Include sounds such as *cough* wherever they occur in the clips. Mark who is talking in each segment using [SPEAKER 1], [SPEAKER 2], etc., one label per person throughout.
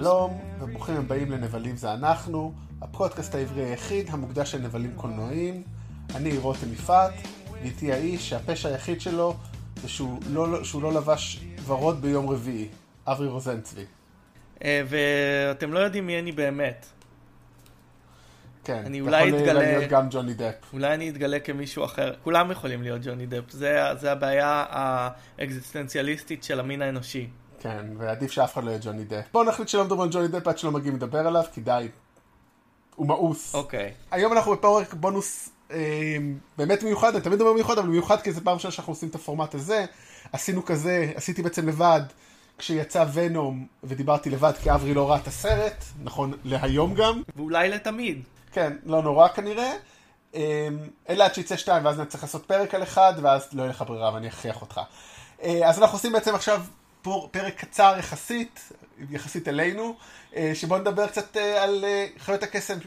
[SPEAKER 1] שלום, וברוכים הבאים לנבלים זה אנחנו, הפודקאסט העברי היחיד המוקדש לנבלים קולנועיים. אני רותם יפעת, ואיתי האיש שהפשע היחיד שלו זה שהוא לא, שהוא לא לבש ורוד ביום רביעי, אברי רוזנצבי.
[SPEAKER 2] אה, ואתם לא יודעים מי אני באמת.
[SPEAKER 1] כן,
[SPEAKER 2] אני אולי
[SPEAKER 1] יכול
[SPEAKER 2] אתגלה-
[SPEAKER 1] להיות גם ג'וני דפ.
[SPEAKER 2] אולי אני אתגלה כמישהו אחר. כולם יכולים להיות ג'וני דפ. זה, זה הבעיה האקזיסטנציאליסטית של המין האנושי.
[SPEAKER 1] כן, ועדיף שאף אחד לא יהיה ג'וני דפ. בואו נחליט שלא מדברים על ג'וני דפ עד שלא מגיעים לדבר עליו, כי די. הוא מאוס.
[SPEAKER 2] אוקיי.
[SPEAKER 1] היום אנחנו בפרק בונוס אה, באמת מיוחד, אני תמיד אומר מיוחד, אבל מיוחד כי זו פעם ראשונה שאנחנו עושים את הפורמט הזה. עשינו כזה, עשיתי בעצם לבד, כשיצא ונום, ודיברתי לבד כי אברי לא ראה את הסרט, נכון להיום גם.
[SPEAKER 2] ואולי לתמיד.
[SPEAKER 1] כן, לא נורא כנראה. אה, אלא עד שיצא שתיים, ואז אני צריך לעשות פרק על אחד, ואז לא יהיה לך ברירה ואני אכריח אותך. אה, אז אנחנו עושים בעצם עכשיו פרק קצר יחסית, יחסית אלינו, אה, שבו נדבר קצת אה, על אה, חיות הקסם,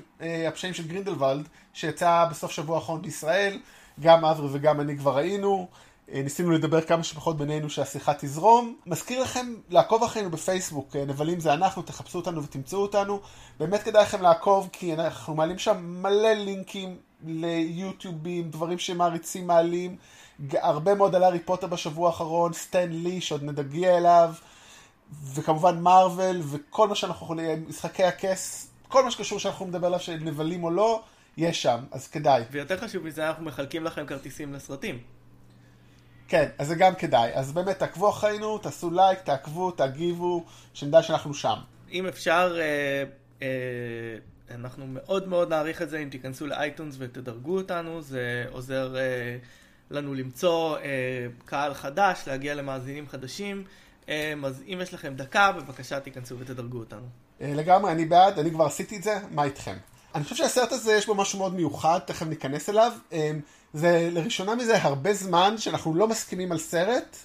[SPEAKER 1] הפשעים של גרינדלוולד, שיצא בסוף שבוע האחרון בישראל, גם אברי וגם אני כבר ראינו. ניסינו לדבר כמה שפחות בינינו שהשיחה תזרום. מזכיר לכם לעקוב אחרינו בפייסבוק, נבלים זה אנחנו, תחפשו אותנו ותמצאו אותנו. באמת כדאי לכם לעקוב, כי אנחנו מעלים שם מלא לינקים ליוטיובים, דברים שמעריצים מעלים. הרבה מאוד על הארי פוטר בשבוע האחרון, סטן לי שעוד נדגיע אליו, וכמובן מארוול, וכל מה שאנחנו יכולים, משחקי הכס, כל מה שקשור שאנחנו נדבר עליו, של נבלים או לא, יש שם, אז כדאי.
[SPEAKER 2] ויותר חשוב מזה, אנחנו מחלקים לכם כרטיסים לסרטים.
[SPEAKER 1] כן, אז זה גם כדאי. אז באמת, תעקבו אחרינו, תעשו לייק, תעקבו, תגיבו, שנדע שאנחנו שם.
[SPEAKER 2] אם אפשר, אה, אה, אנחנו מאוד מאוד נעריך את זה אם תיכנסו לאייטונס ותדרגו אותנו, זה עוזר אה, לנו למצוא אה, קהל חדש, להגיע למאזינים חדשים. אה, אז אם יש לכם דקה, בבקשה תיכנסו ותדרגו אותנו.
[SPEAKER 1] אה, לגמרי, אני בעד, אני כבר עשיתי את זה, מה איתכם? אני חושב שהסרט הזה יש בו משהו מאוד מיוחד, תכף ניכנס אליו. אה, זה לראשונה מזה הרבה זמן שאנחנו לא מסכימים על סרט,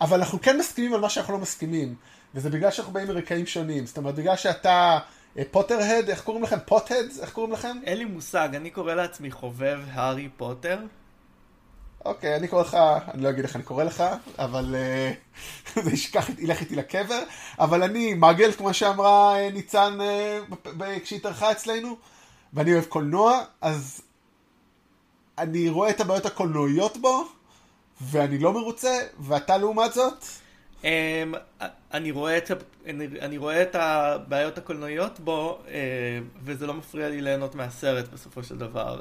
[SPEAKER 1] אבל אנחנו כן מסכימים על מה שאנחנו לא מסכימים. וזה בגלל שאנחנו באים מרקעים שונים. זאת אומרת, בגלל שאתה אה, פוטר-הד, איך קוראים לכם? פוט-הד? איך קוראים לכם?
[SPEAKER 2] אין לי מושג, אני קורא לעצמי חובב הארי פוטר.
[SPEAKER 1] אוקיי, אני קורא לך, אני לא אגיד איך אני קורא לך, אבל אה, *laughs* זה ישכח, ילך איתי לקבר. אבל אני מגל, כמו שאמרה אה, ניצן אה, כשהיא התארחה אצלנו, ואני אוהב קולנוע, אז אני רואה את הבעיות הקולנועיות בו, ואני לא מרוצה, ואתה לעומת זאת,
[SPEAKER 2] Um, אני, רואה את, אני, רואה את הבעיות הקולנועיות בו, וזה לא מפריע לי ליהנות מהסרט בסופו של דבר.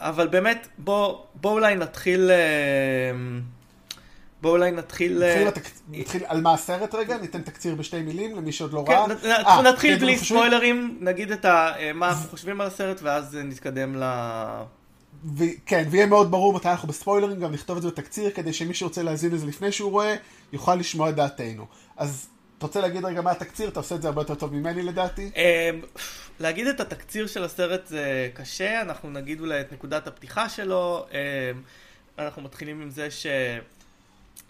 [SPEAKER 2] אבל באמת, בוא, בוא אולי נתחיל... Uh, בוא אולי נתחיל...
[SPEAKER 1] נתחיל, לתק... נתחיל על מה הסרט רגע, ניתן תקציר בשתי מילים למי שעוד לא
[SPEAKER 2] כן,
[SPEAKER 1] ראה.
[SPEAKER 2] נ-
[SPEAKER 1] אה,
[SPEAKER 2] נתחיל
[SPEAKER 1] אתם
[SPEAKER 2] בלי ספוילרים, נגיד את ה, מה אנחנו חושבים על הסרט, ואז נתקדם ל...
[SPEAKER 1] ו- כן, ויהיה מאוד ברור מתי אנחנו בספוילרים, גם נכתוב את זה בתקציר, כדי שמי שרוצה להאזין לזה לפני שהוא רואה, יוכל לשמוע את דעתנו. אז אתה רוצה להגיד רגע מה התקציר? אתה עושה את זה הרבה יותר טוב ממני לדעתי.
[SPEAKER 2] אמ, להגיד את התקציר של הסרט זה קשה, אנחנו נגיד אולי את נקודת הפתיחה שלו. אמ, אנחנו מתחילים עם זה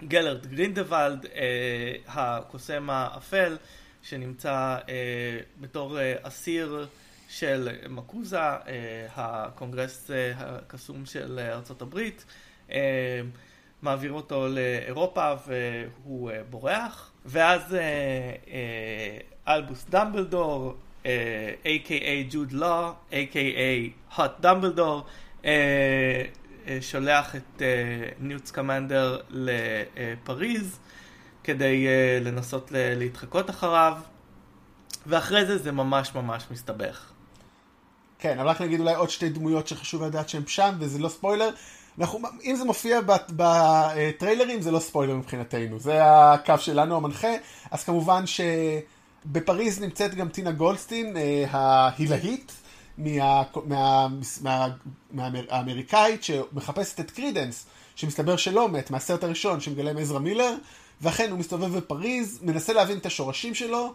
[SPEAKER 2] שגלרט גרינדלוולד, אה, הקוסם האפל, שנמצא אה, בתור אה, אסיר של MACUSA, הקונגרס הקסום של הברית, אה, מעביר אותו לאירופה והוא בורח, ואז אה, אה, אלבוס דמבלדור, אה, a.k.a ג'וד לא, a.k.a hot דמבלדור, אה, אה, שולח את אה, ניוטס קמנדר לפריז כדי אה, לנסות להתחקות אחריו, ואחרי זה זה ממש ממש מסתבך.
[SPEAKER 1] כן, אבל רק נגיד אולי עוד שתי דמויות שחשוב לדעת שהן שם, וזה לא ספוילר. אנחנו, אם זה מופיע בטריילרים, זה לא ספוילר מבחינתנו. זה הקו שלנו, המנחה. אז כמובן שבפריז נמצאת גם טינה גולדסטין, אה, מה, מהאמריקאית, שמחפשת את קרידנס, שמסתבר שלא מת, מהסרט הראשון שמגלם עזרא מילר, ואכן הוא מסתובב בפריז, מנסה להבין את השורשים שלו,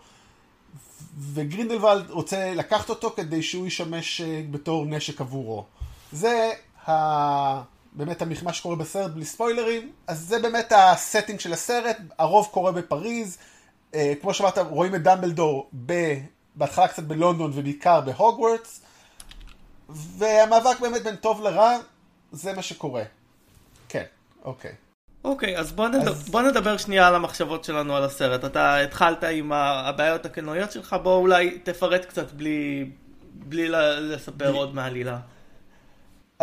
[SPEAKER 1] וגרינדלוולד רוצה לקחת אותו כדי שהוא ישמש אה, בתור נשק עבורו. זה. באמת המ- מה שקורה בסרט בלי ספוילרים, אז זה באמת ה setting של הסרט, הרוב קורה בפריז, אה, כמו שאמרת, רואים את דמבלדור ב... בהתחלה קצת בלונדון ובעיקר בהוגוורטס, והמאבק באמת בין טוב לרע, זה מה שקורה. כן, אוקיי.
[SPEAKER 2] אוקיי, אז בוא, נדבר, אז בוא נדבר שנייה על המחשבות שלנו על הסרט. אתה התחלת עם הבעיות הקולנועיות שלך, בוא אולי תפרט קצת בלי, בלי לספר בלי... עוד מהעלילה.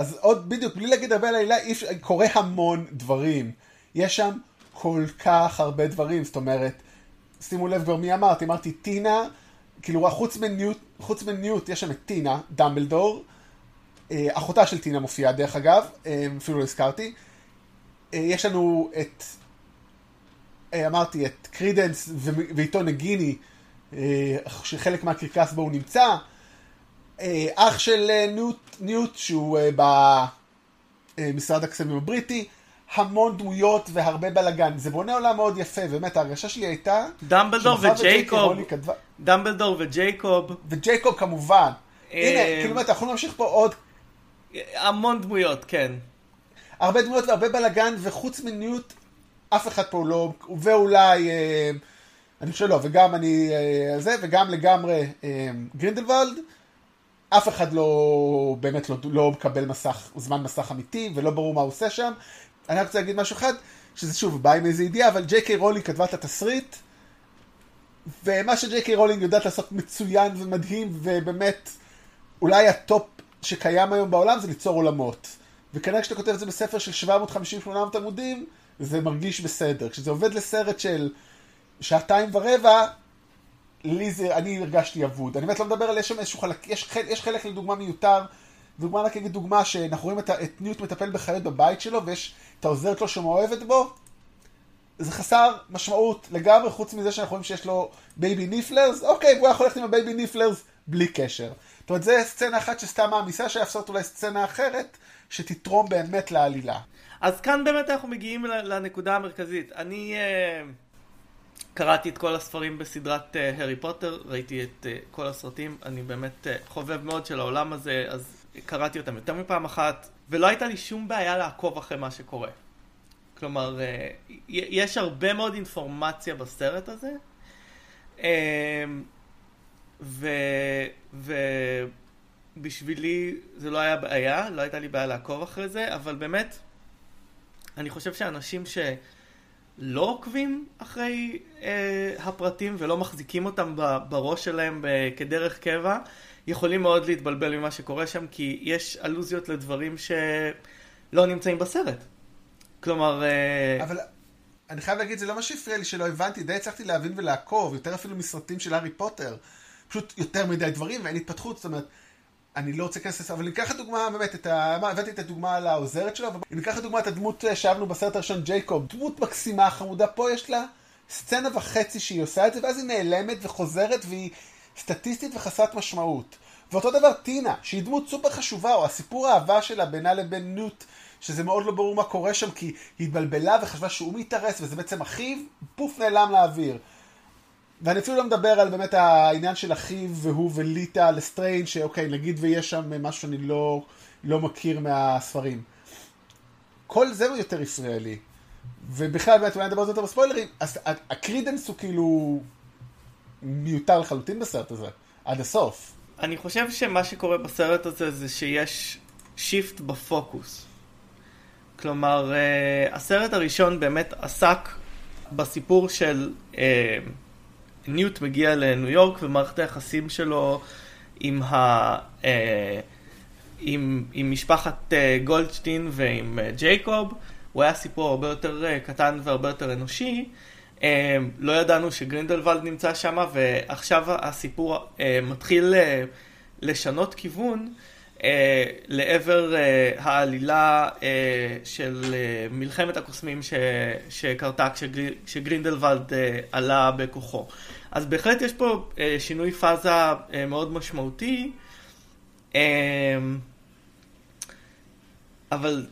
[SPEAKER 1] אז עוד בדיוק, בלי להגיד הרבה על העלילה, קורה המון דברים. יש שם כל כך הרבה דברים, זאת אומרת, שימו לב כבר מי אמרתי, אמרתי טינה, כאילו חוץ מניוט, חוץ מניוט יש שם את טינה, דמבלדור, אה, אחותה של טינה מופיעה דרך אגב, אה, אפילו לא הזכרתי. אה, יש לנו את, אמרתי, את קרידנס ואיתו נגיני, שחלק מהקרקס בו הוא נמצא. אח של ניוט, ניוט שהוא במשרד הקסמים הבריטי. המון דמויות והרבה בלאגן. זה בונה עולם מאוד יפה, באמת, ההרגשה שלי הייתה...
[SPEAKER 2] דמבלדור וג'ייקוב. דמבלדור וג'ייקוב.
[SPEAKER 1] וג'ייקוב כמובן. הנה, כאילו, אתה יכול להמשיך פה עוד...
[SPEAKER 2] המון דמויות, כן.
[SPEAKER 1] הרבה דמויות והרבה בלאגן, וחוץ מניוט, אף אחד פה לא... ואולי... אה, אני חושב לא, וגם אני... אה, זה, וגם לגמרי אה, גרינדלוולד. אף אחד לא באמת לא, לא מקבל מסך, זמן מסך אמיתי, ולא ברור מה הוא עושה שם. אני רק רוצה להגיד משהו אחד, שזה שוב בא עם איזה ידיעה, אבל ג'יי קיי רולינג כתבה את התסריט, ומה שג'יי קיי רולינג יודעת לעשות מצוין ומדהים, ובאמת, אולי ה top שקיים היום בעולם זה ליצור עולמות. וכנראה כשאתה כותב את זה בספר של 750-800 עמודים, זה מרגיש בסדר. כשזה עובד לסרט של שעתיים ורבע, לי זה, אני הרגשתי אבוד. אני באמת לא מדבר על, יש שם איזשהו חלק, יש, יש חלק לדוגמה מיותר, דוגמה רק אגיד דוגמה שאנחנו רואים את, את ניוט מטפל בחיות בבית שלו, ויש את העוזרת לו שמאוהבת בו, זה חסר משמעות לגמרי, חוץ מזה שאנחנו רואים שיש לו baby nifflers, אוקיי, הוא יכול ללכת עם ה baby nifflers בלי קשר. זאת אומרת, זו סצנה אחת שסתם מעמיסה, שאפשר לעשות אולי סצנה אחרת, שתתרום באמת לעלילה.
[SPEAKER 2] אז כאן באמת אנחנו מגיעים לנקודה המרכזית. אני uh, קראתי את כל הספרים בסדרת uh, הארי פוטר, ראיתי את uh, כל הסרטים, אני באמת uh, חובב מאוד של העולם הזה, אז קראתי אותם יותר מפעם אחת, ולא הייתה לי שום בעיה לעקוב אחרי מה שקורה. כלומר, uh, יש הרבה מאוד אינפורמציה בסרט הזה, uh, ו... ו... בשבילי זה לא היה בעיה, לא הייתה לי בעיה לעקוב אחרי זה, אבל באמת, אני חושב שאנשים שלא עוקבים אחרי אה, הפרטים ולא מחזיקים אותם בראש שלהם אה, כדרך קבע, יכולים מאוד להתבלבל ממה שקורה שם, כי יש אלוזיות לדברים שלא נמצאים בסרט. כלומר... אה...
[SPEAKER 1] אבל אני חייב להגיד, זה לא מה שהפריע לי שלא הבנתי, די הצלחתי להבין ולעקוב, יותר אפילו מסרטים של הארי פוטר. פשוט יותר מדי דברים ואין התפתחות, זאת אומרת... אני לא רוצה להיכנס לזה, אבל ניקח את הדוגמה, באמת, את ה... הבאתי את הדוגמה על העוזרת שלו, אבל ניקח את הדוגמה את הדמות אה, שאהבנו בסרט הראשון, ג'ייקוב. דמות מקסימה, חמודה, פה יש לה סצנה וחצי שהיא עושה את זה, ואז היא נעלמת וחוזרת, והיא סטטיסטית וחסרת משמעות. ואותו דבר טינה, שהיא דמות סופר חשובה, או הסיפור האהבה שלה בינה לבין נוט, שזה מאוד לא ברור מה קורה שם, כי היא התבלבלה וחשבה שהוא מתארס, וזה בעצם אחיו, פוף נעלם לאוויר. ואני אפילו לא מדבר על באמת העניין של אחיו והוא וליטה לסטריין, שאוקיי, נגיד ויש שם משהו שאני לא, לא מכיר מהספרים. כל זה הוא יותר ישראלי. ובכלל, באמת, אולי נדבר על זה יותר בספוילרים, אז הקרידנס הוא כאילו מיותר לחלוטין בסרט הזה, עד הסוף.
[SPEAKER 2] אני חושב שמה שקורה בסרט הזה זה שיש shift בפוקוס. כלומר, uh, הסרט הראשון באמת עסק בסיפור של... ניוט מגיע לניו יורק ומערכת היחסים שלו עם, ה, אה, עם, עם משפחת אה, גולדשטיין ועם אה, ג'ייקוב, הוא היה סיפור הרבה יותר אה, קטן והרבה יותר אנושי. לא ידענו שגרינדלוולד נמצא שם ועכשיו הסיפור מתחיל לשנות כיוון. Uh, לעבר uh, העלילה uh, של uh, מלחמת הקוסמים ש, שקרתה כשגר, כשגרינדלוולד uh, עלה בכוחו. אז בהחלט יש פה uh, שינוי פאזה uh, מאוד משמעותי, uh, אבל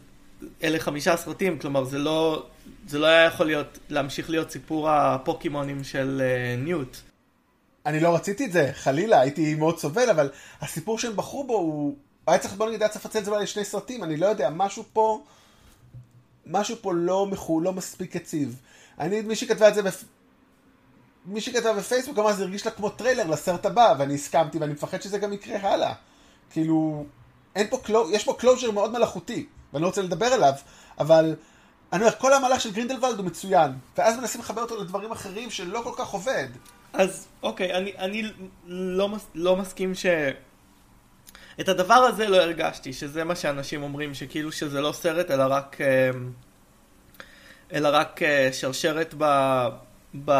[SPEAKER 2] אלה חמישה סרטים, כלומר זה לא, זה לא היה יכול להיות, להמשיך להיות סיפור הפוקימונים של uh, ניוט.
[SPEAKER 1] אני לא רציתי את זה, חלילה, הייתי מאוד סובל, אבל הסיפור שהם בחרו בו הוא... היה צריך, בוא נגיד, היה צריך לפצל את זה לשני סרטים, אני לא יודע, משהו פה, משהו פה לא, מחו, לא מספיק יציב. אני, מי שכתבה את זה, בפ... מי שכתבה בפייסבוק אמר, זה הרגיש לה כמו טריילר לסרט הבא, ואני הסכמתי, ואני מפחד שזה גם יקרה הלאה. כאילו, אין פה, קלו... יש פה closure מאוד מלאכותי, ואני לא רוצה לדבר עליו, אבל אני אומר, כל המהלך של גרינדלוולד הוא מצוין, ואז מנסים לחבר אותו לדברים אחרים שלא כל כך עובד.
[SPEAKER 2] אז אוקיי, אני, אני לא, מס, לא מסכים ש... את הדבר הזה לא הרגשתי, שזה מה שאנשים אומרים, שכאילו שזה לא סרט, אלא רק... אה, אלא רק אה, שרשרת ב... ב...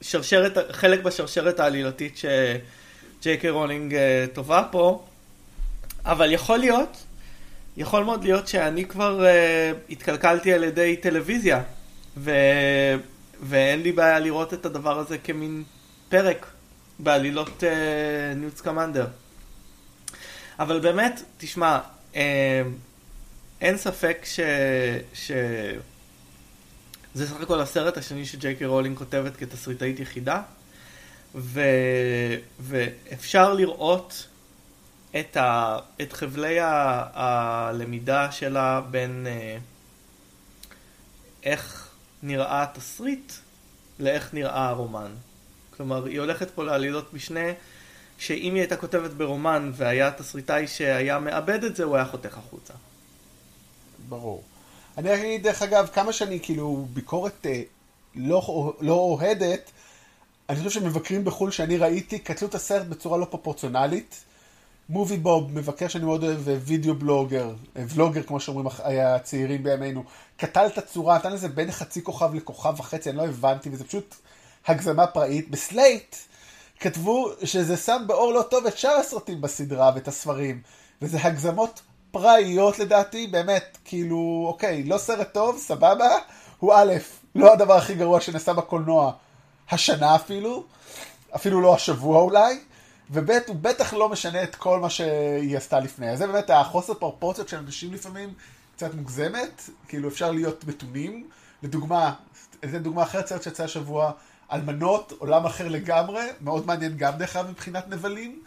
[SPEAKER 2] שרשרת, חלק בשרשרת העלילתית שג'יי קיי רולינג אה, טובה פה, אבל יכול להיות, יכול מאוד להיות שאני כבר uh, התקלקלתי על ידי טלוויזיה, ו... ואין לי בעיה לראות את הדבר הזה כמין פרק בעלילות ניוט סקמנדר. אבל באמת, תשמע, uh, אין ספק ש... ש... זה סך הכל הסרט השני שג'יי קיי רולינג כותבת כתסריטאית יחידה, ו... ואפשר לראות את, ה... את חבלי ה... הלמידה שלה בין אה, איך נראה התסריט לאיך נראה הרומן. כלומר, היא הולכת פה לעלילות משנה, שאם היא הייתה כותבת ברומן והיה תסריטאי שהיה מאבד את זה, הוא היה חותך החוצה.
[SPEAKER 1] ברור. אני אגיד, דרך אגב, כמה שאני כאילו ביקורת אה, לא, לא אוהדת, אני חושב שמבקרים בחו"ל שאני ראיתי, קטלו את הסרט בצורה לא פרופורציונלית. מובי בוב, מבקר שאני מאוד אוהב, וידאו בלוגר, אה, vlogger כמו שאומרים הצעירים בימינו, קטל את הצורה, נתן לזה בין חצי כוכב לכוכב וחצי, אני לא הבנתי, וזה פשוט הגזמה פראית. בסלייט כתבו שזה שם באור לא טוב את שאר הסרטים בסדרה ואת הספרים, וזה הגזמות פראיות לדעתי, באמת, כאילו, אוקיי, לא סרט טוב, סבבה, הוא א', לא הדבר הכי גרוע שנעשה בקולנוע השנה אפילו, אפילו לא השבוע אולי, וב' הוא בטח לא משנה את כל מה שהיא עשתה לפני. אז זה באמת החוסר פרופורציות של אנשים לפעמים קצת מוגזמת, כאילו אפשר להיות מתונים. לדוגמה, איזה דוגמה אחרת, סרט שיצא השבוע, אלמנות, עולם אחר לגמרי, מאוד מעניין גם דרך אגב מבחינת נבלים.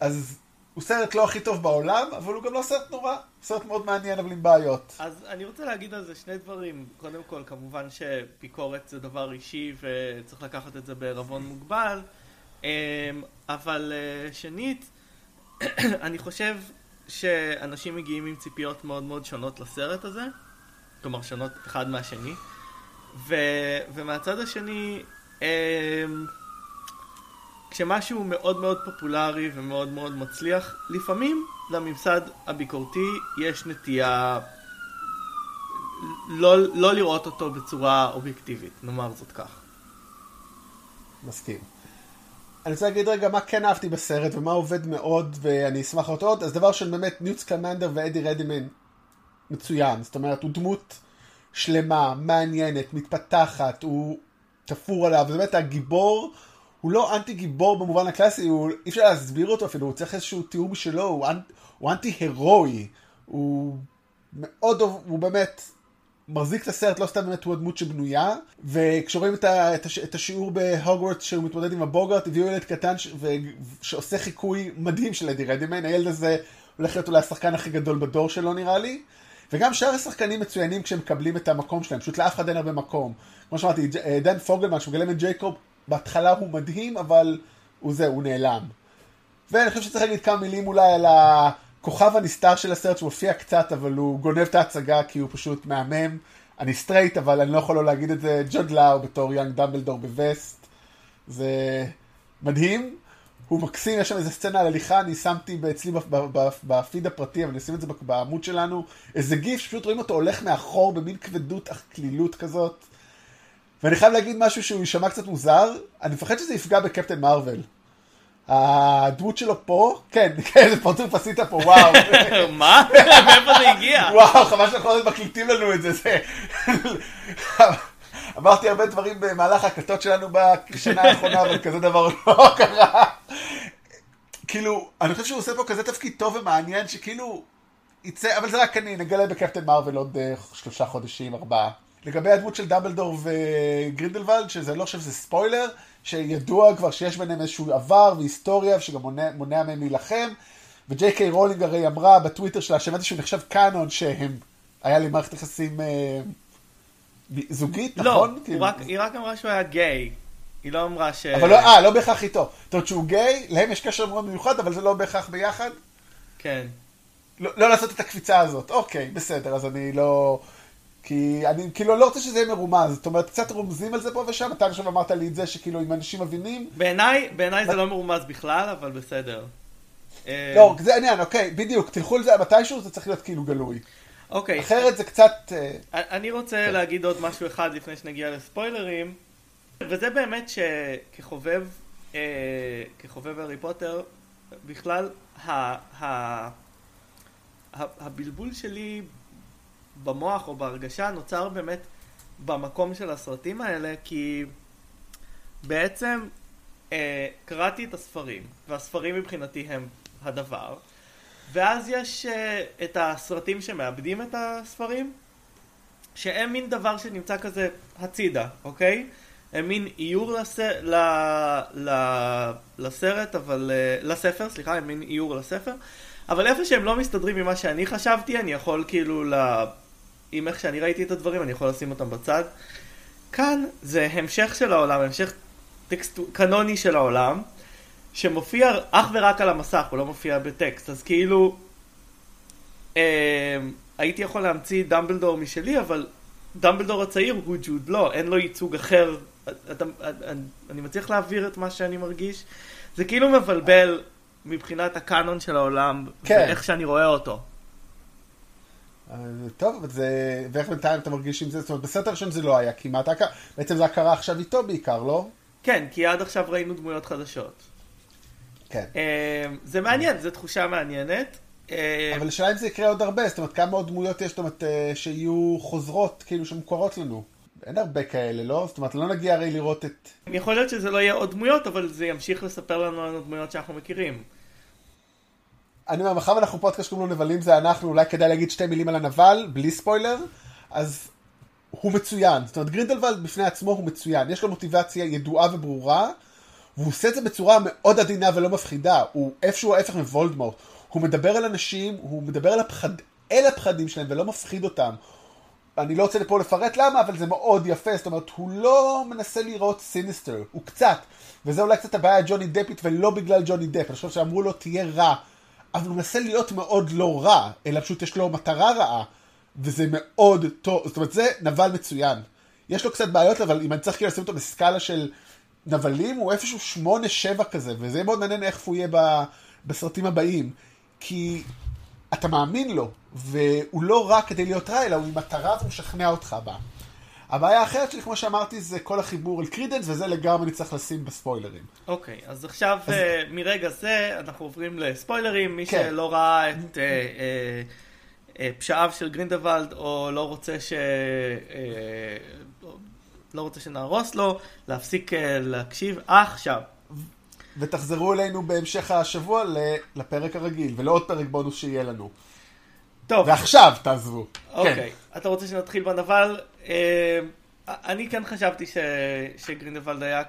[SPEAKER 1] אז הוא סרט לא הכי טוב בעולם, אבל הוא גם לא סרט נורא. סרט מאוד מעניין, אבל עם בעיות.
[SPEAKER 2] אז אני רוצה להגיד על זה שני דברים. קודם כל, כמובן שביקורת זה דבר אישי וצריך לקחת את זה בערבון מוגבל. אמ, אבל אה, שנית, *clears throat* אני חושב שאנשים מגיעים עם ציפיות מאוד מאוד שונות לסרט הזה. כלומר, שונות אחד מהשני. ו... ומהצד השני, כשמשהו מאוד מאוד פופולרי ומאוד מאוד מצליח, לפעמים לממסד הביקורתי יש נטייה לא, לא לראות אותו בצורה אובייקטיבית, נאמר זאת כך.
[SPEAKER 1] מסכים. אני רוצה להגיד רגע מה כן אהבתי בסרט ומה עובד מאוד ואני אשמח לראות עוד, אז דבר של באמת ניוטס קמנדר ואדי רדימן מצוין, זאת אומרת הוא דמות שלמה, מעניינת, מתפתחת, הוא תפור עליו, זה באמת הגיבור הוא לא אנטי גיבור במובן הקלאסי, הוא, אי אפשר להסביר אותו אפילו, הוא צריך איזשהו תיאור משלו, הוא, אנ, הוא אנטי הירואי, הוא מאוד, הוא באמת מחזיק את הסרט, לא סתם באמת הוא הדמות שבנויה, וכשרואים את, את, הש, את השיעור בהוגוורטס שהוא מתמודד עם הבוגרט, הביאו ילד קטן ש, ו, שעושה חיקוי מדהים של אדי רדימן, הילד הזה הולך להיות אולי השחקן הכי גדול בדור שלו נראה לי. וגם שאר השחקנים מצוינים כשהם מקבלים את המקום שלהם, פשוט לאף אחד אין הרבה מקום. כמו שאמרתי, דן פוגלמן, שהוא מגלם את ג'ייקוב, בהתחלה הוא מדהים, אבל הוא זה, הוא נעלם. ואני חושב שצריך להגיד כמה מילים אולי על הכוכב הנסתר של הסרט שמופיע קצת, אבל הוא גונב את ההצגה כי הוא פשוט מהמם. אני straight, אבל אני לא יכול לא להגיד את זה, ג'וד לאו בתור young דמבלדור ב-vest. זה מדהים. הוא מקסים, יש שם איזה סצנה על הליכה, אני שמתי אצלי בפיד הפרטי, אבל אני אשים את זה בעמוד שלנו, איזה GIF שפשוט רואים אותו הולך מאחור במין כבדות אך כלילות כזאת. ואני חייב להגיד משהו שהוא יישמע קצת מוזר, אני מפחד שזה יפגע בקפטן מרוויל. הדמות שלו פה, כן, *laughs* כן, זה פרצוף עשית פה, וואו. *laughs*
[SPEAKER 2] מה? *laughs* מאיפה זה הגיע?
[SPEAKER 1] וואו, חבל שאנחנו לא מקליטים לנו את זה, זה... אמרתי הרבה דברים במהלך ההקלטות שלנו בשנה האחרונה, אבל כזה דבר לא קרה. כאילו, אני חושב שהוא עושה פה כזה תפקיד טוב ומעניין, שכאילו, יצא, אבל זה רק אני, נגלה בקפטן מרוויל עוד אה, שלושה חודשים, ארבעה. לגבי הדמות של דמבלדור וגרינדלוולד, שזה לא חושב שזה ספוילר, שידוע כבר שיש ביניהם איזשהו עבר והיסטוריה, שגם מונע, מונע מהם להילחם, וג'יי קיי רולינג הרי אמרה בטוויטר שלה, שהבנתי שהוא נחשב canon, שהם, היה לי מערכת יחסים אה, זוגית,
[SPEAKER 2] לא,
[SPEAKER 1] נכון?
[SPEAKER 2] לא, היא רק אמרה שהוא היה גיי. היא לא אמרה ש...
[SPEAKER 1] אבל לא, אה, לא בהכרח איתו. זאת אומרת שהוא גיי, להם יש קשר מאוד מיוחד, אבל זה לא בהכרח ביחד?
[SPEAKER 2] כן.
[SPEAKER 1] לא, לא לעשות את הקפיצה הזאת. אוקיי, בסדר, אז אני לא... כי אני כאילו לא רוצה שזה יהיה מרומז, זאת אומרת, קצת רומזים על זה פה ושם, אתה עכשיו אמרת לי את זה שכאילו אם אנשים מבינים...
[SPEAKER 2] בעיניי, בעיניי זה לא מרומז בכלל, אבל בסדר.
[SPEAKER 1] לא, זה העניין, אוקיי, בדיוק, תלכו על זה מתישהו, זה צריך להיות כאילו גלוי.
[SPEAKER 2] אוקיי.
[SPEAKER 1] אחרת זה קצת... אה,
[SPEAKER 2] אני רוצה להגיד עוד משהו אחד לפני שנגיע לספוילרים, וזה באמת שכחובב, אה, כחובב הארי פוטר, בכלל, הבלבול שלי במוח או בהרגשה נוצר באמת במקום של הסרטים האלה, כי בעצם אה, קראתי את הספרים, והספרים מבחינתי הם הדבר, ואז יש אה, את הסרטים שמאבדים את הספרים, שהם מין דבר שנמצא כזה הצידה, אוקיי? הם מין איור לס... ל... ל... לסרט, אבל... אה, לספר, סליחה, הם מין איור לספר. אבל איפה שהם לא מסתדרים ממה שאני חשבתי, אני יכול כאילו ל... עם איך שאני ראיתי את הדברים, אני יכול לשים אותם בצד. כאן זה המשך של העולם, המשך טקסט קנוני של העולם, שמופיע אך ורק על המסך, הוא לא מופיע בטקסט, אז כאילו אה, הייתי יכול להמציא דמבלדור משלי, אבל דמבלדור הצעיר הוא ג'וד לא, אין לו ייצוג אחר, אתה, אני, אני מצליח להעביר את מה שאני מרגיש, זה כאילו מבלבל מבחינת הקאנון של העולם, כן. ואיך שאני רואה אותו.
[SPEAKER 1] אה, טוב, זה... ואיך בינתיים אתה מרגיש עם זה? זאת אומרת, בסרט הראשון זה לא היה כמעט, בעצם זה קרה עכשיו איתו בעיקר, לא?
[SPEAKER 2] כן, כי עד עכשיו ראינו דמויות חדשות.
[SPEAKER 1] כן.
[SPEAKER 2] אה, זה מעניין, זו תחושה מעניינת.
[SPEAKER 1] אה, אבל השאלה אם זה יקרה עוד הרבה, זאת אומרת, כמה עוד דמויות יש, זאת אומרת, שיהיו חוזרות, כאילו, שמוכרות לנו. אין הרבה כאלה, לא? זאת אומרת, לא נגיע הרי לראות את...
[SPEAKER 2] יכול להיות שזה לא יהיה עוד דמויות, אבל זה ימשיך לספר לנו על הדמויות שאנחנו מכירים.
[SPEAKER 1] אני אומר, מאחר ואנחנו פודקאסט שקוראים לו נבלים זה אנחנו, אולי כדאי להגיד שתי מילים על הנבל, בלי ספוילר, אז הוא מצוין. זאת אומרת, גרינדלוולד בפני עצמו הוא מצוין. יש לו מוטיבציה ידועה וברורה, והוא עושה את זה בצורה מאוד עדינה ולא מפחידה. הוא איפשהו ההפך מוולדמורט. הוא מדבר על אנשים, הוא מדבר על הפחד, אל הפחדים שלהם ולא מפחיד אותם. אני לא רוצה לפה לפרט למה, אבל זה מאוד יפה. זאת אומרת, הוא לא מנסה לראות סיניסטר, הוא קצת. וזה אולי קצת הבעיה ג'וני דפית, ולא בגלל ג'וני דפ. אני חושב שאמרו לו, תהיה רע. אבל הוא מנסה להיות מאוד לא רע, אלא פשוט יש לו מטרה רעה, וזה מאוד טוב, זאת אומרת זה נבל מצוין. יש לו קצת בעיות, אבל אם אני צריך כאילו לשים אותו בסקאלה של נבלים, הוא איפשהו שמונה שבע כזה, וזה מאוד מעניין איך הוא יהיה בסרטים הבאים. כי אתה מאמין לו, והוא לא רע כדי להיות רע, אלא הוא עם מטרה והוא משכנע אותך בה. הבעיה האחרת שלי, כמו שאמרתי, זה כל החיבור אל קרידנס, וזה לגמרי אני צריך לשים בספוילרים.
[SPEAKER 2] אוקיי, אז עכשיו, אז... Uh, מרגע זה, אנחנו עוברים לספוילרים. מי כן. שלא ראה את uh, uh, uh, פשעיו של גרינדלוולד, או לא רוצה ש... לא רוצה שנהרוס לו, להפסיק uh, להקשיב עכשיו.
[SPEAKER 1] ותחזרו אלינו בהמשך השבוע לפרק הרגיל, ולעוד פרק בונוס שיהיה לנו.
[SPEAKER 2] טוב.
[SPEAKER 1] ועכשיו תעזבו.
[SPEAKER 2] אוקיי, כן. אתה רוצה שנתחיל בנבל? אה, אני כן חשבתי ש... שגרינדלוולד היה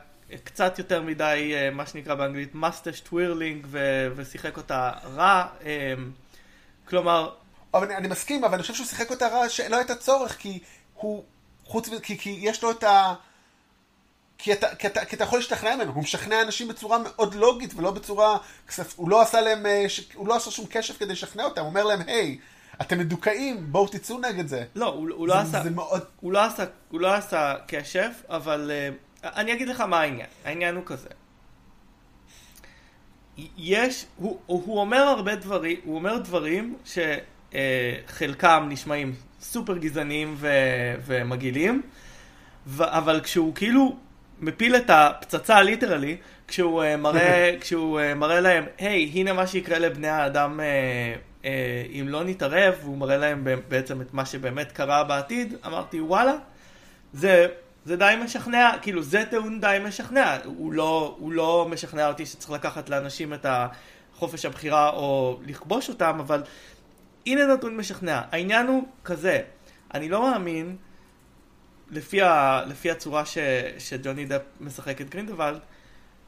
[SPEAKER 2] קצת יותר מדי, אה, מה שנקרא באנגלית, mustache twirling, ו... ושיחק אותה רע. אה, כלומר...
[SPEAKER 1] אבל אני, אני מסכים, אבל אני חושב שהוא שיחק אותה רע שלא הייתה צורך, כי הוא, חוץ, כי, כי יש לו את ה... כי אתה, כי, אתה, כי אתה יכול להשתכנע ממנו, הוא משכנע אנשים בצורה מאוד לוגית ולא בצורה, הוא לא עשה להם, הוא לא עשה שום קשב כדי לשכנע אותם, הוא אומר להם, היי, hey, אתם מדוכאים, בואו תצאו נגד זה.
[SPEAKER 2] לא, הוא, הוא, לא זה, לא, עשה, זה מאוד... הוא, לא עשה, הוא לא עשה קשף, אבל uh, אני אגיד לך מה העניין. העניין הוא כזה. יש, הוא, הוא אומר הרבה דברים, הוא אומר דברים שחלקם uh, נשמעים סופר גזעניים ו, ומגעילים, ו, אבל כשהוא כאילו מפיל את הפצצה ליטרלי, כשהוא uh, מראה, *laughs* כשהוא uh, מראה להם, היי, hey, הנה מה שיקרה לבני האדם uh, אה, אם לא נתערב, והוא מראה להם בעצם את מה שבאמת קרה בעתיד, אמרתי וואלה, זה, זה די משכנע, כאילו זה טיעון די משכנע, הוא לא, הוא לא משכנע אותי שצריך לקחת לאנשים את החופש הבחירה או לכבוש אותם, אבל הנה נתון משכנע. העניין הוא כזה, אני לא מאמין, לפי, ה, לפי הצורה ש, שג'וני דפ משחק את גרינדוולד,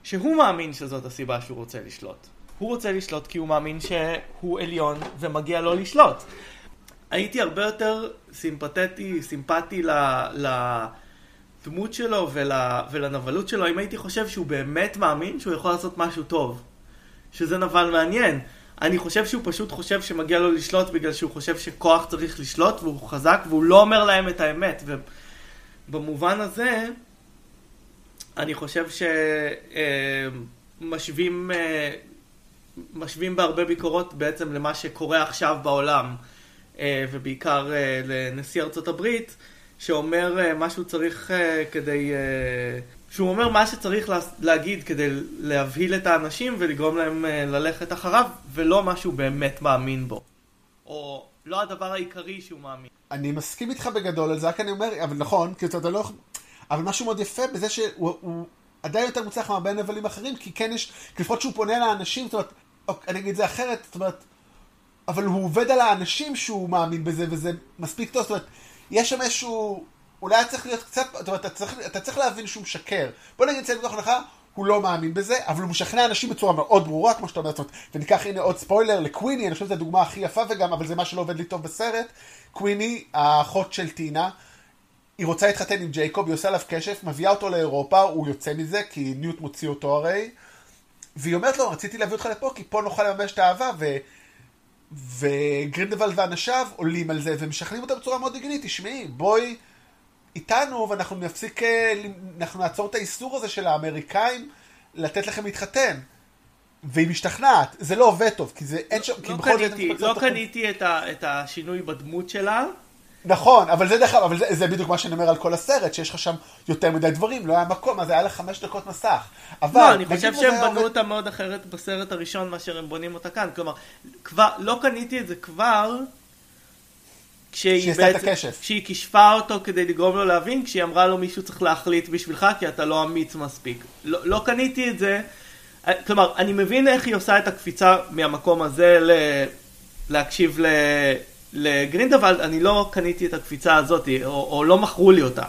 [SPEAKER 2] שהוא מאמין שזאת הסיבה שהוא רוצה לשלוט. הוא רוצה לשלוט כי הוא מאמין שהוא עליון ומגיע לו לשלוט. הייתי הרבה יותר סימפטטי, סימפטי לדמות שלו ול, ולנבלות שלו, אם הייתי חושב שהוא באמת מאמין שהוא יכול לעשות משהו טוב. שזה נבל מעניין. אני חושב שהוא פשוט חושב שמגיע לו לשלוט בגלל שהוא חושב שכוח צריך לשלוט והוא חזק והוא לא אומר להם את האמת. ובמובן הזה, אני חושב שמשווים אה, משווים בהרבה ביקורות בעצם למה שקורה עכשיו בעולם, אה, ובעיקר אה, לנשיא ארצות הברית, שאומר מה שהוא צריך כדי... שהוא אומר מה שצריך להגיד כדי להבהיל את האנשים ולגרום להם ללכת אחריו, ולא מה שהוא באמת מאמין בו. או לא הדבר העיקרי שהוא מאמין.
[SPEAKER 1] אני מסכים איתך בגדול על זה, רק אני אומר, אבל נכון, כי אתה לא... אבל משהו מאוד יפה בזה שהוא עדיין יותר מוצלח מהרבה נבלים אחרים, כי כן יש, לפחות שהוא פונה לאנשים, זאת אומרת, אוקיי, אני אגיד את זה אחרת, זאת אומרת, אבל הוא עובד על האנשים שהוא מאמין בזה, וזה מספיק טוב, זאת אומרת, יש שם איזשהו, אולי צריך להיות קצת, זאת אומרת, אתה צריך, אתה צריך להבין שהוא משקר. בוא נגיד אצל מתוך הנחה, הוא לא מאמין בזה, אבל הוא משכנע אנשים בצורה מאוד ברורה, כמו שאתה אומר, זאת אומרת, וניקח הנה עוד ספוילר לקוויני, אני חושב שזו הדוגמה הכי יפה וגם, אבל זה מה שלא עובד לי טוב בסרט. קוויני, האחות של טינה, היא רוצה להתחתן עם ג'ייקוב, היא עושה עליו קשף, מביאה אותו לאירופה, הוא יוצא מזה, כי ניוט מוציא אותו הרי. והיא אומרת לו, רציתי להביא אותך לפה, כי פה נוכל לממש את האהבה, ו... וגרינדוולד ואנשיו עולים על זה, ומשכנעים אותה בצורה מאוד הגיונית, תשמעי, בואי איתנו, ואנחנו נפסיק, אה, אנחנו נעצור את האיסור הזה של האמריקאים לתת לכם להתחתן. והיא משתכנעת, זה לא עובד טוב, כי זה אין שם,
[SPEAKER 2] לא כי בכל זאת... לא קניתי את, ה, את השינוי בדמות שלה.
[SPEAKER 1] נכון, אבל זה דרך אגב, אבל זה, זה בדיוק מה שאני אומר על כל הסרט, שיש לך שם יותר מדי דברים, לא היה מקום, אז היה לך חמש דקות מסך.
[SPEAKER 2] אבל... לא, אני חושב שהם בנו עובד... אותה מאוד אחרת בסרט הראשון מאשר הם בונים אותה כאן. כלומר, כבר, לא קניתי את זה כבר, כשהיא בעצם, כשהיא כישפה אותו כדי לגרום לו להבין, כשהיא אמרה לו מישהו צריך להחליט בשבילך כי אתה לא אמיץ מספיק. לא, לא קניתי את זה, כלומר, אני מבין איך היא עושה את הקפיצה מהמקום הזה ל... להקשיב ל... לגרינדוולד, אני לא קניתי את הקפיצה הזאת, או, או לא מכרו לי אותה.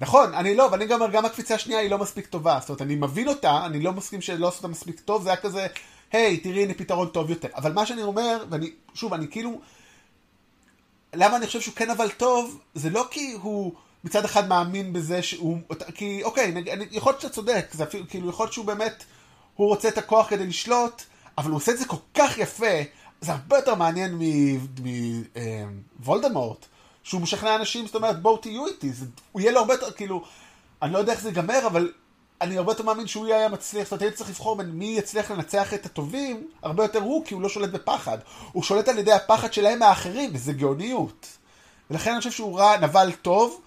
[SPEAKER 1] נכון, אני לא, ואני גם אומר, גם הקפיצה השנייה היא לא מספיק טובה. זאת אומרת, אני מבין אותה, אני לא מסכים שלא עשו אותה מספיק טוב, זה היה כזה, היי, תראי, הנה פתרון טוב יותר. אבל מה שאני אומר, ואני, שוב, אני כאילו, למה אני חושב שהוא כן אבל טוב, זה לא כי הוא מצד אחד מאמין בזה שהוא, כי אוקיי, אני, יכול להיות שאתה צודק, זה אפילו, כאילו, יכול להיות שהוא באמת, הוא רוצה את הכוח כדי לשלוט, אבל הוא עושה את זה כל כך יפה, זה הרבה יותר מעניין מוולדמורט, שהוא משכנע אנשים, זאת אומרת, בואו תהיו איתי, זה, הוא יהיה לו הרבה יותר, כאילו, אני לא יודע איך זה ייגמר, אבל אני הרבה יותר מאמין שהוא יהיה מצליח, זאת אומרת, הייתי צריך לבחור בין מי יצליח לנצח את הטובים, הרבה יותר הוא, כי הוא לא שולט בפחד. הוא שולט על ידי הפחד שלהם מהאחרים, וזה גאוניות. ולכן אני חושב שהוא רע, נבל טוב,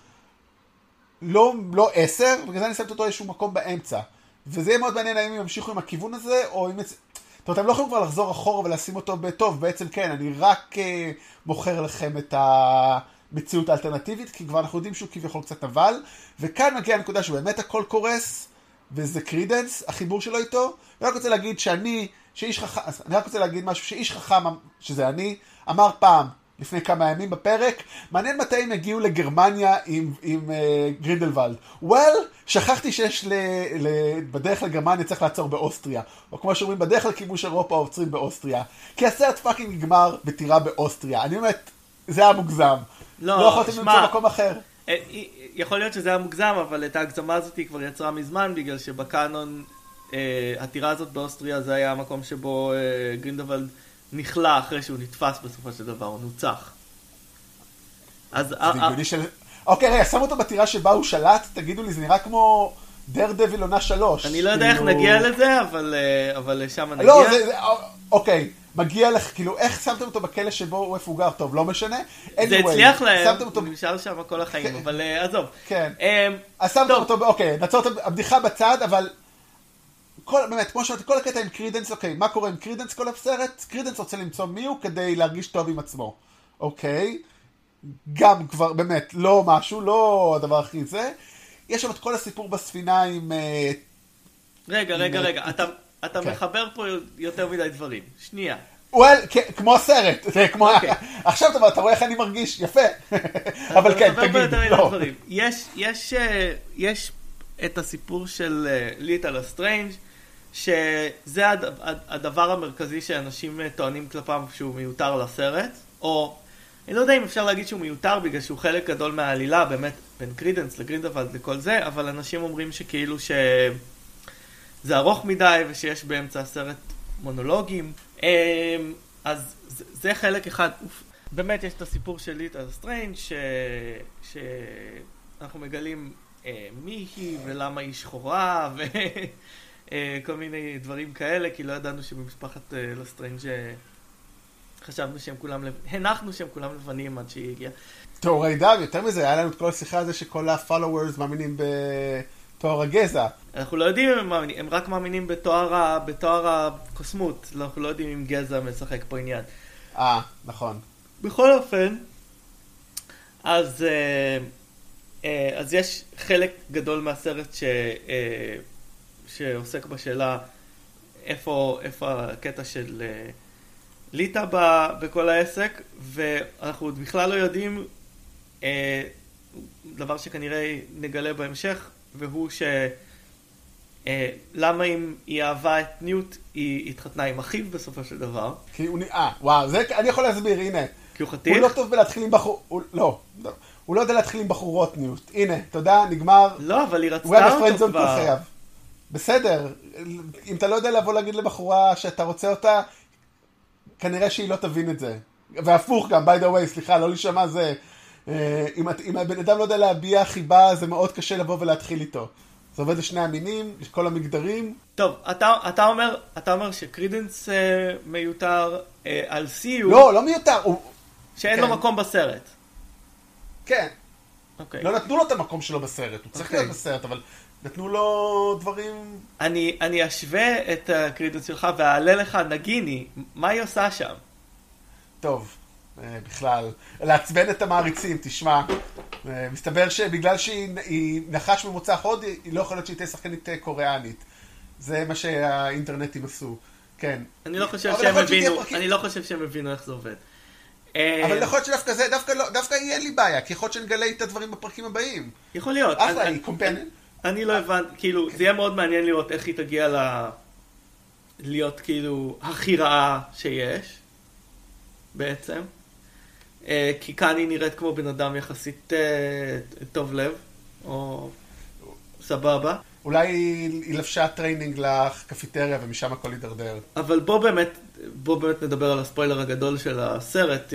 [SPEAKER 1] לא, לא עשר, ובגלל זה אני שמת אותו איזשהו מקום באמצע. וזה יהיה מאוד מעניין האם הם ימשיכו עם הכיוון הזה, או אם... זאת אומרת, הם לא יכולים כבר לחזור אחורה ולשים אותו בטוב, בעצם כן, אני רק uh, מוכר לכם את המציאות האלטרנטיבית, כי כבר אנחנו יודעים שהוא כביכול קצת נבל, וכאן מגיעה הנקודה שבאמת הכל קורס, וזה קרידנס, החיבור שלו איתו. אני רק רוצה להגיד שאני, שאיש חכם, אני רק רוצה להגיד משהו, שאיש חכם, שזה אני, אמר פעם, לפני כמה ימים בפרק, מעניין מתי הם יגיעו לגרמניה עם, עם uh, גרינדלוולד. well, שכחתי שיש ל, ל, בדרך לגרמניה צריך לעצור באוסטריה. או כמו שאומרים, בדרך לכיבוש אירופה עוצרים באוסטריה. כי הסרט fucking נגמר בטירה באוסטריה. אני באמת, זה היה מוגזם. לא, לא יכולתם למצוא מקום אחר.
[SPEAKER 2] אה, יכול להיות שזה היה מוגזם, אבל את ההגזמה הזאת היא כבר יצרה מזמן, בגלל שב-canon, אה, הטירה הזאת באוסטריה זה היה המקום שבו אה, גרינדלוולד נכלא אחרי שהוא נתפס בסופו של דבר, הוא נוצח.
[SPEAKER 1] אז... אוקיי, רגע, שם אותו בטירה שבה הוא שלט, תגידו לי, זה נראה כמו דרדוויל עונה שלוש.
[SPEAKER 2] אני לא יודע איך כאילו- נגיע לזה, אבל לשם נגיע. לא, זה...
[SPEAKER 1] אוקיי. מגיע לך, כאילו, איך שמתם אותו בכלא שבו איפה הוא גר? טוב, לא משנה.
[SPEAKER 2] זה הצליח להם, הוא נשאר שם כל החיים, כן. אבל אה, עזוב.
[SPEAKER 1] כן. אמ, אז שמתם אותו, אוקיי, נעצור את הבדיחה בצד, אבל... כל, באמת, כמו שאמרתי, כל הקטע עם קרידנס, אוקיי, מה קורה עם קרידנס כל הסרט? קרידנס רוצה למצוא מי הוא כדי להרגיש טוב עם עצמו, אוקיי? גם כבר, באמת, לא משהו, לא הדבר הכי זה. יש שם את כל הסיפור בספינה עם... אה,
[SPEAKER 2] רגע, רגע, רגע, אתה... אתה כן. מחבר פה יותר מדי דברים. שנייה.
[SPEAKER 1] well, כמו הסרט, כמו... Okay. אוקיי. עכשיו אתה, אתה רואה איך אני מרגיש, יפה. אבל כן, תגיד, לא.
[SPEAKER 2] יש, יש, אה, יש את הסיפור של ליטה לסטריינג' שזה הד, הדבר המרכזי שאנשים אה, טוענים כלפיו שהוא מיותר לסרט, או אני לא יודע אם אפשר להגיד שהוא מיותר בגלל שהוא חלק גדול מהעלילה, באמת, בין קרידנס לגרינדוולד לכל זה, אבל אנשים אומרים שכאילו ש... זה ארוך מדי ושיש באמצע הסרט מונולוגים. אמ, אז זה, חלק אחד. באמת יש את הסיפור של ליטה לסטריינג' שאנחנו מגלים אה, מי היא ולמה היא שחורה וכל *laughs* אה, מיני דברים כאלה, כי לא ידענו שבמשפחת אה, לסטריינג' אה, חשבנו שהם כולם, לב... הנחנו שהם כולם לבנים עד שהיא הגיעה.
[SPEAKER 1] תיאורי דם, יותר מזה, היה לנו את כל השיחה הזו שכל ה-followers מאמינים בתואר הגזע.
[SPEAKER 2] אנחנו לא יודעים אם הם מאמינים, הם רק מאמינים בתואר. בתואר הקוסמות, אנחנו לא יודעים אם גזע משחק פה עניין.
[SPEAKER 1] אה, נכון.
[SPEAKER 2] בכל אופן, אז, אה, אה, אז יש חלק גדול מהסרט ש, אה, שעוסק בשאלה איפה, איפה הקטע של ליטא בכל העסק, ואנחנו עוד בכלל לא יודעים, דבר שכנראה נגלה בהמשך, והוא ש... למה אם היא אהבה את ניוט, היא התחתנה עם אחיו בסופו של דבר.
[SPEAKER 1] כי הוא נראה, וואו, זה, אני יכול להסביר, הנה.
[SPEAKER 2] כי הוא חתיך?
[SPEAKER 1] הוא לא טוב בלהתחיל עם בחור... הוא, לא, לא. הוא לא יודע להתחיל עם בחורות ניוט. הנה, תודה, נגמר.
[SPEAKER 2] לא, אבל היא רצתה
[SPEAKER 1] אותו כבר.
[SPEAKER 2] הוא היה
[SPEAKER 1] חייו. בסדר, אם אתה לא יודע לבוא להגיד לבחורה שאתה רוצה אותה, כנראה שהיא לא תבין את זה. והפוך גם, by the way, סליחה, לא להישמע זה. אה, אם, אם הבן אדם לא יודע להביע חיבה, זה מאוד קשה לבוא ולהתחיל איתו. זה עובד לשני המינים, לכל המגדרים.
[SPEAKER 2] טוב, אתה, אתה, אומר, אתה אומר שקרידנס אה, מיותר אה, על סיו.
[SPEAKER 1] לא, לא מיותר. הוא...
[SPEAKER 2] שאין כן. לו מקום בסרט.
[SPEAKER 1] כן.
[SPEAKER 2] אוקיי.
[SPEAKER 1] לא נתנו לו את המקום שלו בסרט, הוא צריך אוקיי. להיות בסרט, אבל נתנו לו דברים...
[SPEAKER 2] אני, אני אשווה את הקרידנס שלך ואעלה לך נגיני, מה היא עושה שם?
[SPEAKER 1] טוב, אה, בכלל, לעצבן את המעריצים, תשמע. אה, מסתבר שבגלל שהיא נחש ממוצא הודי, היא לא יכולה להיות שהיא תהיה שחקנית אה, קוריאנית. זה מה שהאינטרנטים עשו, כן.
[SPEAKER 2] אני לא חושב שהם הבינו, אני לא חושב שהם הבינו איך זה עובד.
[SPEAKER 1] אבל יכול להיות שדווקא זה, דווקא לא, דווקא יהיה לי בעיה, כי יכול להיות שנגלה את הדברים בפרקים הבאים.
[SPEAKER 2] יכול להיות.
[SPEAKER 1] אחלה, היא קומפנט.
[SPEAKER 2] אני לא הבנתי, כאילו, זה יהיה מאוד מעניין לראות איך היא תגיע ל... להיות כאילו הכי רעה שיש, בעצם. אה, כי כאן היא נראית כמו בן אדם יחסית אה, טוב לב, או סבבה.
[SPEAKER 1] אולי היא לבשה טריינינג לקפיטריה ומשם הכל יידרדר.
[SPEAKER 2] אבל בוא באמת, בוא באמת נדבר על הספוילר הגדול של הסרט,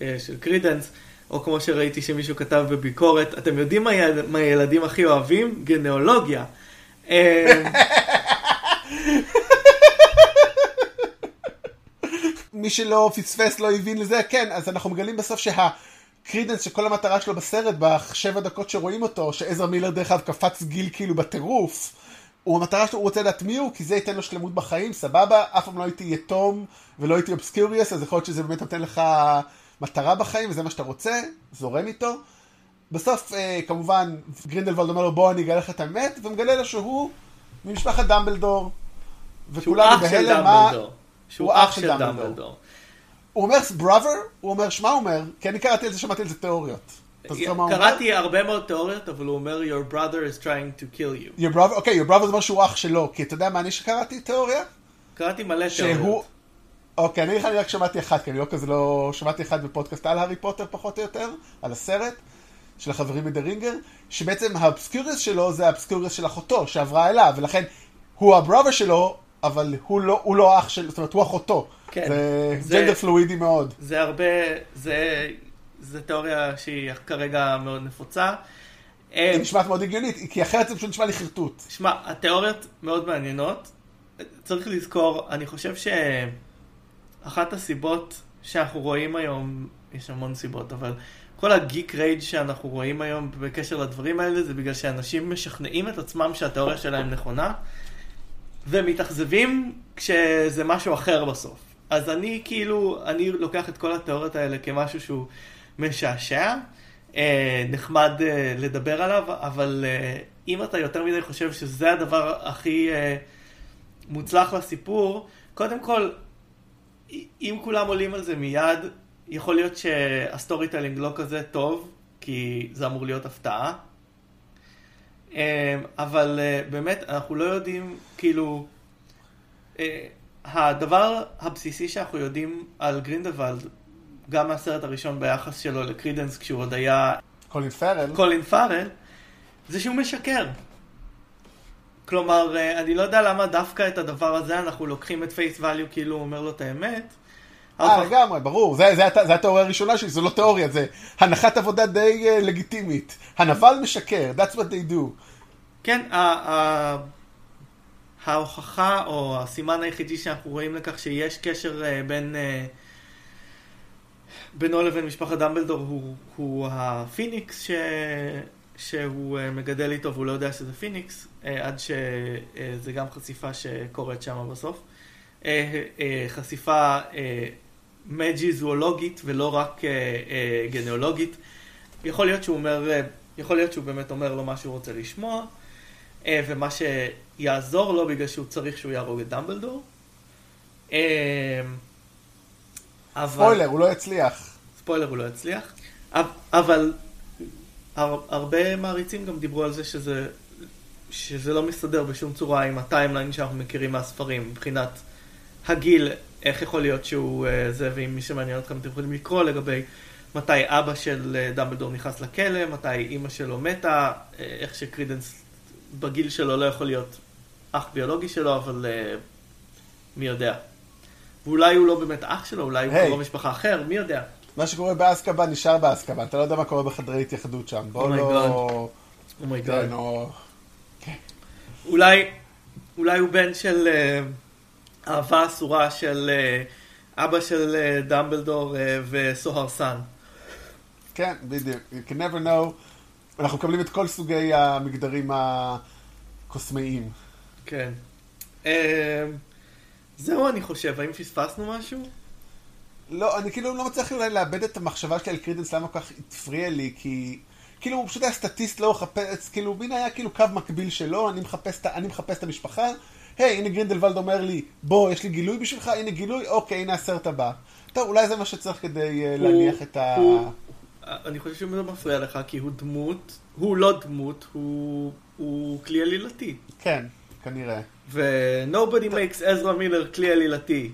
[SPEAKER 2] אה, של קרידנס, או כמו שראיתי שמישהו כתב בביקורת, אתם יודעים מה הילדים הכי אוהבים? גנאולוגיה. *laughs*
[SPEAKER 1] מי שלא פספס, לא הבין לזה, כן, אז אנחנו מגלים בסוף שהקרידנס שכל המטרה שלו בסרט, בשבע דקות שרואים אותו, שעזרא מילר דרך אגב קפץ גיל כאילו בטירוף, הוא המטרה שלו, הוא רוצה לדעת מי הוא, כי זה ייתן לו שלמות בחיים, סבבה, אף פעם לא הייתי יתום ולא הייתי אובסקיוריוס, אז יכול להיות שזה באמת נותן לך מטרה בחיים, וזה מה שאתה רוצה, זורם איתו. בסוף, אה, כמובן, גרינדלוולד אומר לו, בוא אני אגלה לך את האמת, ומגלה לו שהוא ממשפחת דמבלדור.
[SPEAKER 2] וכולנו בהלם, מה... שהוא אח של דמבלדור.
[SPEAKER 1] הוא אומר brother, הוא אומר, שמה הוא אומר? כי אני קראתי על זה, שמעתי על זה תיאוריות.
[SPEAKER 2] קראתי הרבה מאוד תיאוריות, אבל הוא אומר, your brother is trying to kill you.
[SPEAKER 1] your brother, אוקיי, your brother זה אומר שהוא אח שלו, כי אתה יודע מה אני שקראתי תיאוריה?
[SPEAKER 2] קראתי מלא תיאוריות.
[SPEAKER 1] אוקיי, אני רק שמעתי אחת, כי אני לא כזה לא... שמעתי אחת בפודקאסט על הארי פוטר פחות או יותר, על הסרט, של החברים מדה רינגר, שבעצם האבסקיוריוס שלו זה האבסקיוריוס של אחותו, שעברה אליו, ולכן הוא ה brother שלו, אבל הוא לא, הוא לא אח של, זאת אומרת, הוא אחותו. כן. זה, זה gender פלואידי מאוד.
[SPEAKER 2] זה הרבה, זה, זה תיאוריה שהיא כרגע מאוד נפוצה.
[SPEAKER 1] היא אה, נשמעת מאוד הגיונית, כי אחרת זה פשוט נשמע לי חרטוט.
[SPEAKER 2] שמע, התיאוריות מאוד מעניינות. צריך לזכור, אני חושב שאחת הסיבות שאנחנו רואים היום, יש המון סיבות, אבל כל הגיק רייג' שאנחנו רואים היום בקשר לדברים האלה, זה בגלל שאנשים משכנעים את עצמם שהתיאוריה שלהם נכונה. ומתאכזבים כשזה משהו אחר בסוף. אז אני כאילו, אני לוקח את כל התיאוריות האלה כמשהו שהוא משעשע, אה, נחמד אה, לדבר עליו, אבל אה, אם אתה יותר מדי חושב שזה הדבר הכי מוצלח לסיפור, קודם כל, אם כולם עולים על זה מיד, יכול להיות שה storytelling לא כזה טוב, כי זה אמור להיות הפתעה. אמ, אבל אה, באמת, אנחנו לא יודעים, כאילו, אה, הדבר הבסיסי שאנחנו יודעים על גרינדוולד, גם מהסרט הראשון ביחס שלו לקרידנס, כשהוא עוד היה...
[SPEAKER 1] קולין פארל.
[SPEAKER 2] קולין פארל, זה שהוא משקר. כלומר, אה, אני לא יודע למה דווקא את הדבר הזה אנחנו לוקחים at face value כאילו הוא אומר לו את האמת.
[SPEAKER 1] אה,
[SPEAKER 2] אבל-
[SPEAKER 1] לגמרי, ברור. זה, זה, זה, זה התיאוריה הראשונה שלי, זו לא תיאוריה, זה הנחת עבודה די uh, לגיטימית. הנבל משקר, that's what they do.
[SPEAKER 2] כן, ה- ה- ההוכחה או הסימן היחידי שאנחנו רואים לכך שיש קשר אה, בין אה, בינו לבין משפחת דמבלדור הוא, הוא הפיניקס ש... שהוא אה, מגדל איתו והוא לא יודע שזה פיניקס, אה, עד שזה גם חשיפה שקורית שם בסוף. אה, אה, חשיפה אה, מג'יזואולוגית ולא רק אה, אה, גנאולוגית. יכול להיות שהוא אומר, אה, יכול להיות שהוא באמת אומר לו מה שהוא רוצה לשמוע, ומה שיעזור לו בגלל שהוא צריך שהוא יהרוג את דמבלדור. אבל...
[SPEAKER 1] ספוילר, הוא לא יצליח.
[SPEAKER 2] ספוילר הוא לא יצליח. אב- אבל הר, הרבה מעריצים גם דיברו על זה שזה, שזה לא מסתדר בשום צורה עם ה timeline שאנחנו מכירים מהספרים, מבחינת הגיל, איך יכול להיות שהוא אה, זה, ואם מי שמעניין אתכם אתם יכולים לקרוא לגבי מתי אבא של אה, דמבלדור נכנס לכלא, מתי אימא שלו מתה, אה, איך שקרידנס בגיל שלו לא יכול להיות אח ביולוגי שלו, אבל אה, מי יודע. ואולי הוא לא באמת אח שלו, אולי הוא
[SPEAKER 1] היי.
[SPEAKER 2] קרוב משפחה אחר, מי יודע.
[SPEAKER 1] מה שקורה באסקבן נשאר באסקבן, אתה לא יודע מה קורה בחדרי התייחדות שם. בוא
[SPEAKER 2] Oh
[SPEAKER 1] לא...
[SPEAKER 2] oh my God.
[SPEAKER 1] כן, או...
[SPEAKER 2] אולי, אולי הוא בן של אה, אהבה אסורה של אה, אבא של אה, דמבלדור אה, וסוהרסן.
[SPEAKER 1] כן, בדיוק. You can never know. אנחנו מקבלים את כל סוגי המגדרים הקוסמאיים.
[SPEAKER 2] כן. זהו אני חושב, האם פספסנו משהו?
[SPEAKER 1] לא, אני כאילו לא מצליח אולי לעבד את המחשבה שלי על קרידנס, למה כל כך הפריע לי, כי... כאילו הוא פשוט היה סטטיסט, לא מחפש, כאילו מין היה כאילו קו מקביל שלו, מחפש, אני מחפש את המשפחה, היי, הנה גרינדלוולד אומר לי, בוא, יש לי גילוי בשבילך, הנה גילוי, אוקיי, הנה הסרט הבא. טוב, אולי זה מה שצריך כדי אה, להניח את ה...
[SPEAKER 2] אני חושב שזה מפריע לך, כי הוא דמות, הוא לא דמות, הוא, הוא כלי עלילתי.
[SPEAKER 1] כן, כנראה.
[SPEAKER 2] ו-nobody makes עזרא מילר כלי עלילתי.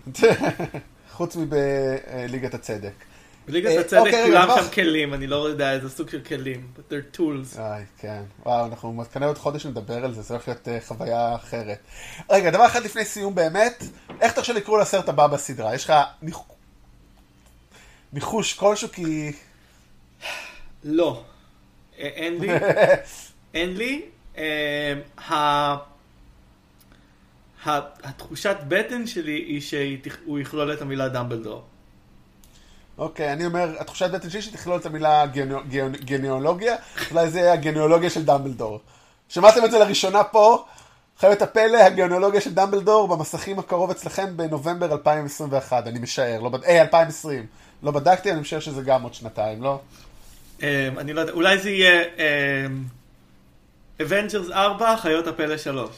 [SPEAKER 2] *laughs*
[SPEAKER 1] חוץ מבליגת הצדק.
[SPEAKER 2] בליגת
[SPEAKER 1] אה,
[SPEAKER 2] הצדק
[SPEAKER 1] אוקיי,
[SPEAKER 2] כולם שם כלים, אני לא יודע איזה סוג של כלים, but they're tools.
[SPEAKER 1] איי, כן. וואו, אנחנו כנראה עוד חודש נדבר על זה, זה הולך להיות אה, חוויה אחרת. רגע, דבר אחד לפני סיום באמת, איך אתה חושב לקרוא לסרט הבא בסדרה? יש לך ניח- ניחוש כלשהו כי...
[SPEAKER 2] לא. אין לי. *laughs* אין לי. אה, התחושת בטן שלי היא שהוא יכלול את המילה דמבלדור.
[SPEAKER 1] אוקיי, אני אומר, התחושת בטן שלי שתכלול את המילה גנאולוגיה, אולי זה יהיה הגנאולוגיה של דמבלדור. שמעתם את זה לראשונה פה, חיות הפלא, הגנאולוגיה של דמבלדור במסכים הקרוב אצלכם בנובמבר 2021, אני משער, לא בד... אה, 2020. לא בדקתי, אני משער שזה גם עוד שנתיים, לא?
[SPEAKER 2] אה, אני לא יודע, אולי זה יהיה Avengers 4, חיות הפלא 3.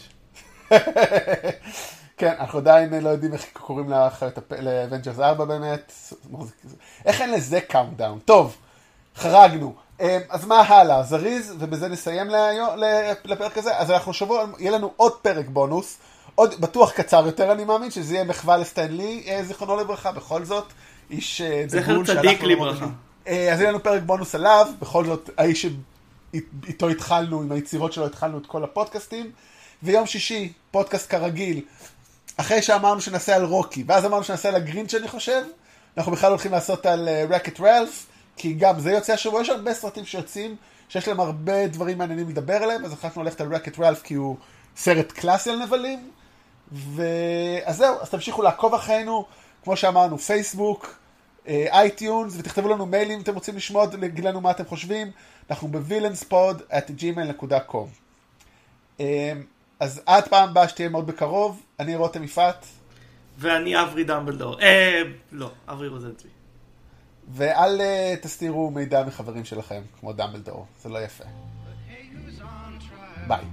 [SPEAKER 2] *laughs*
[SPEAKER 1] כן, אנחנו עדיין לא יודעים איך קוראים ל Avengers 4 באמת. איך אין לזה countdown? טוב, חרגנו. אה, אז מה הלאה? זריז, ובזה נסיים לפרק הזה. אז אנחנו שבוע, יהיה לנו עוד פרק בונוס, עוד בטוח קצר יותר אני מאמין, שזה יהיה מחווה לסטן לי, אה, זיכרונו לברכה, בכל זאת. איש אה,
[SPEAKER 2] זכר
[SPEAKER 1] דגול שהלך
[SPEAKER 2] צדיק לברכה.
[SPEAKER 1] אה, אז יהיה לנו פרק בונוס עליו, בכל זאת האיש שאיתו התחלנו, עם היצירות שלו התחלנו את כל הפודקאסטים. ויום שישי, פודקאסט כרגיל, אחרי שאמרנו שנעשה על רוקי, ואז אמרנו שנעשה על הגרינץ' אני חושב, אנחנו בכלל הולכים לעשות על Wreck-It Ralph, כי גם זה יוצא השבוע, יש הרבה סרטים שיוצאים, שיש להם הרבה דברים מעניינים לדבר עליהם, אז החלטנו ללכת על Wreck-It Ralph כי הוא סרט קלאסי על נבלים. ו... אז זהו, אז תמשיכו לעקוב אחרינו, כמו שאמרנו, פייסבוק, אה, iTunes, ותכתבו לנו מיילים אם אתם רוצים לשמוע, להגיד לנו מה אתם חושבים, אנחנו ב villainspod at gmail.com. אז עד פעם הבאה שתהיה מאוד בקרוב, אני רותם יפעת,
[SPEAKER 2] ואני אברי דמבלדור. אה, לא, אברי רוזנצבי.
[SPEAKER 1] ואל אה, תסתירו מידע מחברים שלכם, כמו דמבלדור, זה לא יפה. ביי.